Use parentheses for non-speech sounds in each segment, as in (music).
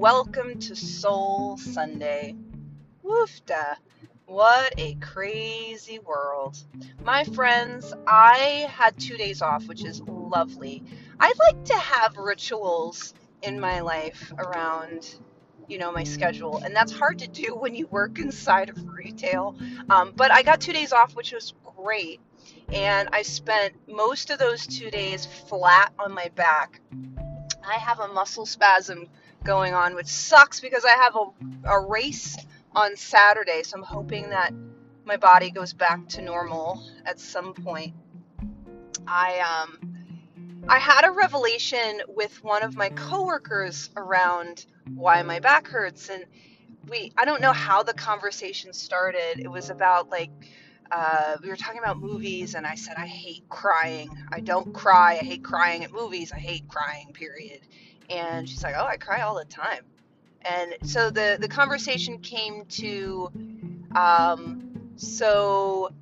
welcome to Soul Sunday. Woofda. What a crazy world. My friends, I had two days off, which is lovely. I like to have rituals in my life around you know my schedule and that's hard to do when you work inside of retail um, but i got two days off which was great and i spent most of those two days flat on my back i have a muscle spasm going on which sucks because i have a, a race on saturday so i'm hoping that my body goes back to normal at some point i um I had a revelation with one of my coworkers around why my back hurts and we I don't know how the conversation started. It was about like uh, we were talking about movies and I said I hate crying. I don't cry. I hate crying at movies. I hate crying. Period. And she's like, "Oh, I cry all the time." And so the the conversation came to um, so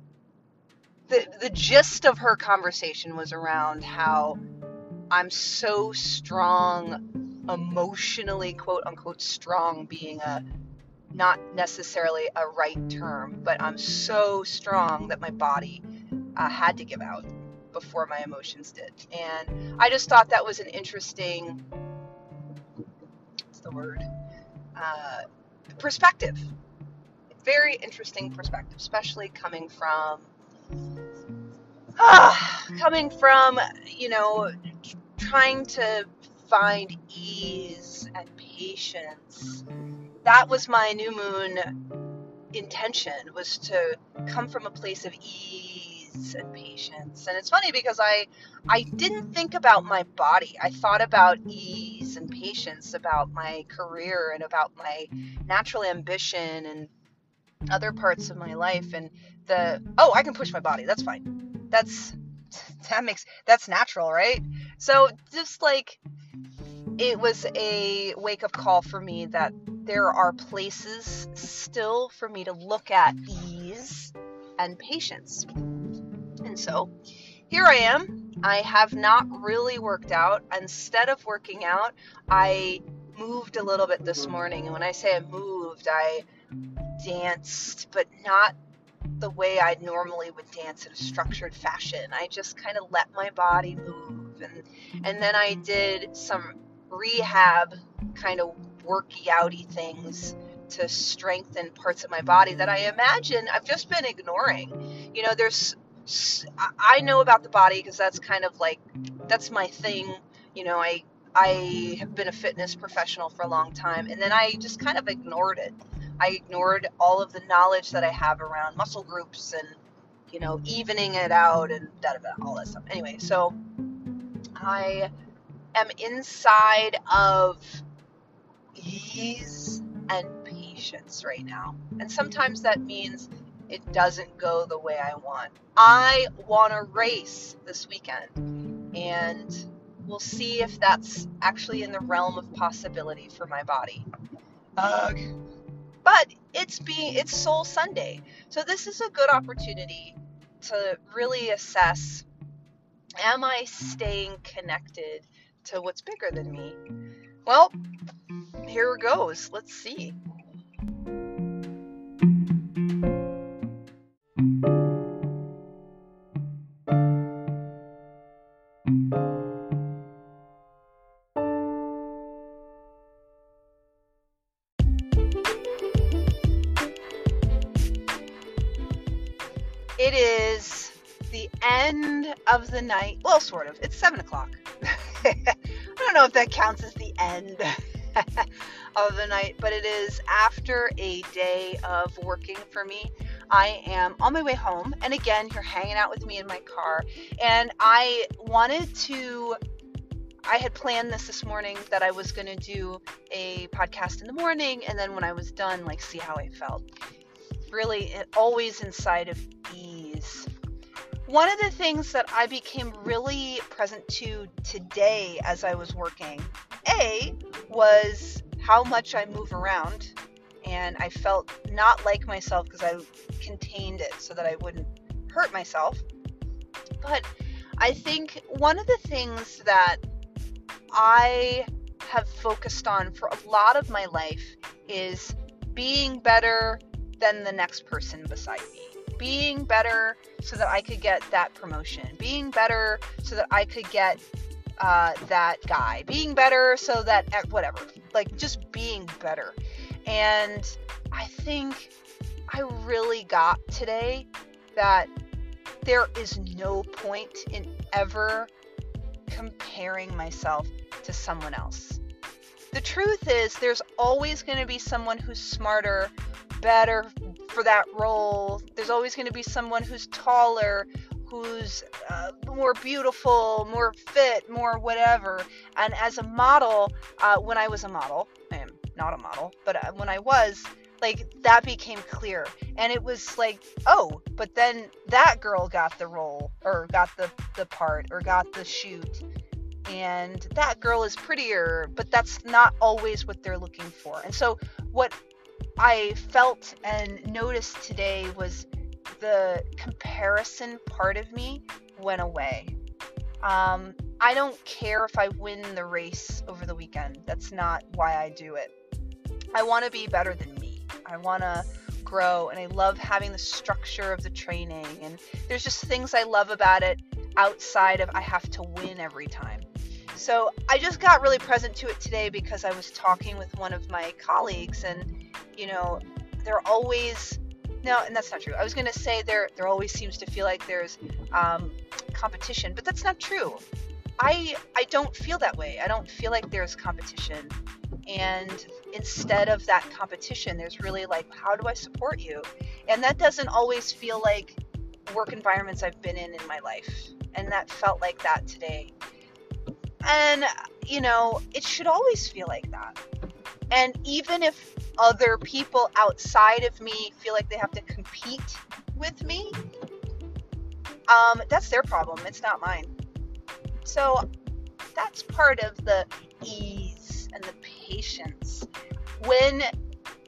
the the gist of her conversation was around how I'm so strong emotionally quote unquote strong being a not necessarily a right term but I'm so strong that my body uh, had to give out before my emotions did and I just thought that was an interesting the word uh, perspective. Very interesting perspective especially coming from uh, coming from you know trying to find ease and patience. That was my new moon intention was to come from a place of ease and patience. And it's funny because i i didn't think about my body. I thought about ease and patience about my career and about my natural ambition and other parts of my life and the oh i can push my body. That's fine. That's (laughs) that makes that's natural right? So just like it was a wake up call for me that there are places still for me to look at ease and patience. And so here i am i have not really worked out instead of working out i moved a little bit this morning and when i say i moved i danced but not the way I normally would dance in a structured fashion. I just kind of let my body move and and then I did some rehab kind of worky outy things to strengthen parts of my body that I imagine I've just been ignoring. You know, there's I know about the body because that's kind of like that's my thing. You know, I I have been a fitness professional for a long time and then I just kind of ignored it. I ignored all of the knowledge that I have around muscle groups and, you know, evening it out and da da da, all that stuff. Anyway, so I am inside of ease and patience right now. And sometimes that means it doesn't go the way I want. I want to race this weekend, and we'll see if that's actually in the realm of possibility for my body. Ugh. But it's being it's Soul Sunday. So this is a good opportunity to really assess am I staying connected to what's bigger than me? Well, here goes. Let's see. End of the night. Well, sort of. It's seven o'clock. (laughs) I don't know if that counts as the end (laughs) of the night, but it is after a day of working for me. I am on my way home, and again, you're hanging out with me in my car. And I wanted to, I had planned this this morning that I was going to do a podcast in the morning, and then when I was done, like, see how I felt really always inside of ease. One of the things that I became really present to today as I was working, A, was how much I move around. And I felt not like myself because I contained it so that I wouldn't hurt myself. But I think one of the things that I have focused on for a lot of my life is being better than the next person beside me. Being better so that I could get that promotion. Being better so that I could get uh, that guy. Being better so that eh, whatever. Like just being better. And I think I really got today that there is no point in ever comparing myself to someone else. The truth is, there's always going to be someone who's smarter, better for that role. There's always going to be someone who's taller, who's uh, more beautiful, more fit, more whatever. And as a model, uh, when I was a model, I am not a model, but uh, when I was, like that became clear and it was like oh but then that girl got the role or got the the part or got the shoot and that girl is prettier but that's not always what they're looking for and so what i felt and noticed today was the comparison part of me went away. Um, i don't care if i win the race over the weekend. That's not why i do it. I want to be better than me. I want to grow and I love having the structure of the training and there's just things I love about it outside of I have to win every time. So I just got really present to it today because I was talking with one of my colleagues and you know they're always no and that's not true. I was to say there there always seems to feel like there's um, competition but that's not true. I I don't feel that way. I don't feel like there's competition. And instead of that competition there's really like how do i support you? And that doesn't always feel like work environments i've been in in my life. And that felt like that today. And you know it should always feel like that. And even if other people outside of me feel like they have to compete with me um, that's their problem it's not mine so that's part of the ease and the patience. When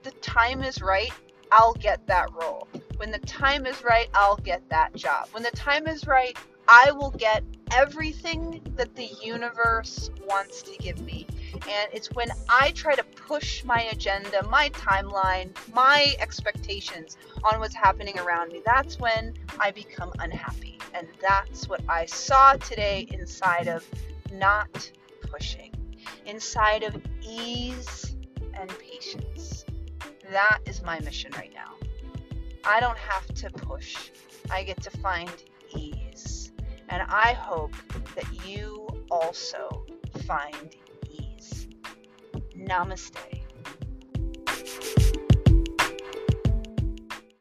the time is right, I'll get that role. When the time is right, I'll get that job. When the time is right, I will get everything that the universe wants to give me. And it's when I try to push my agenda, my timeline, my expectations on what's happening around me, that's when I become unhappy. And that's what I saw today inside of not pushing inside of ease and patience. That is my mission right now. I don't have to push, I get to find ease. And I hope that you also find. Namaste.